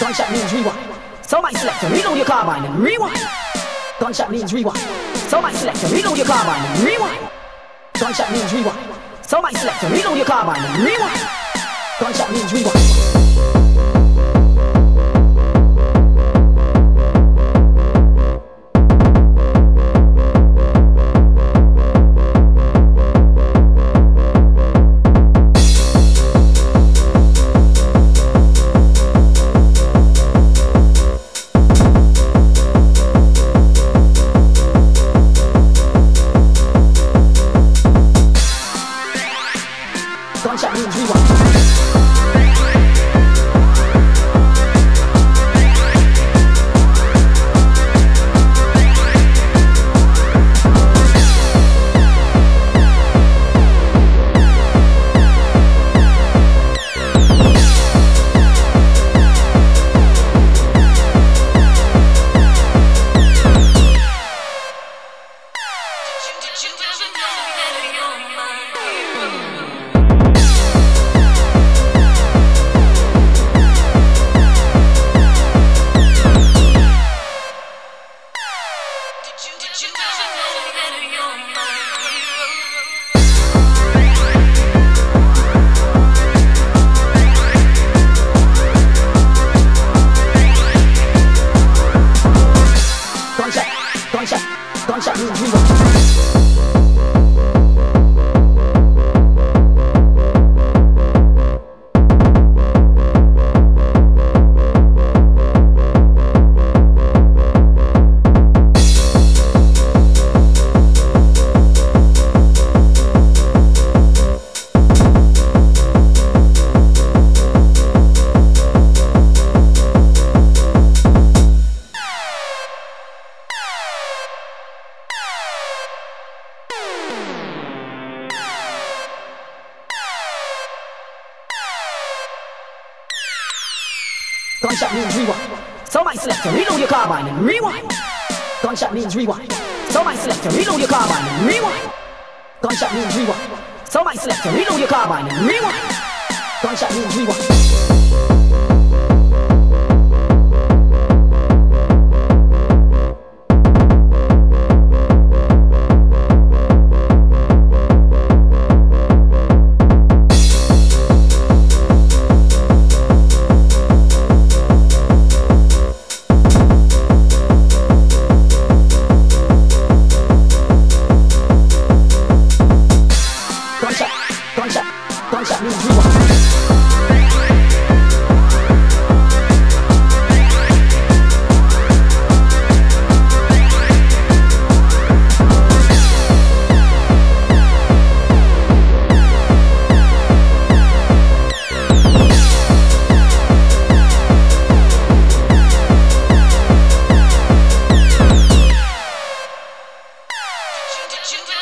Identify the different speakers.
Speaker 1: Gunshot means rewind. So my selector, reload your carbine and rewind. Gunshot means rewind. So my selector, reload your carbine and rewind. Gunshot means rewind. So my selector, reload your carbine and rewind. Gunshot means rewind.
Speaker 2: Did you, know
Speaker 1: Gunshot means rewind. So my selector, reload your carbine and rewind. Gunshot means rewind. So my selector, reload your carbine and rewind. Gunshot means rewind. So my selector, reload your carbine and rewind. Gunshot means rewind. juvenile.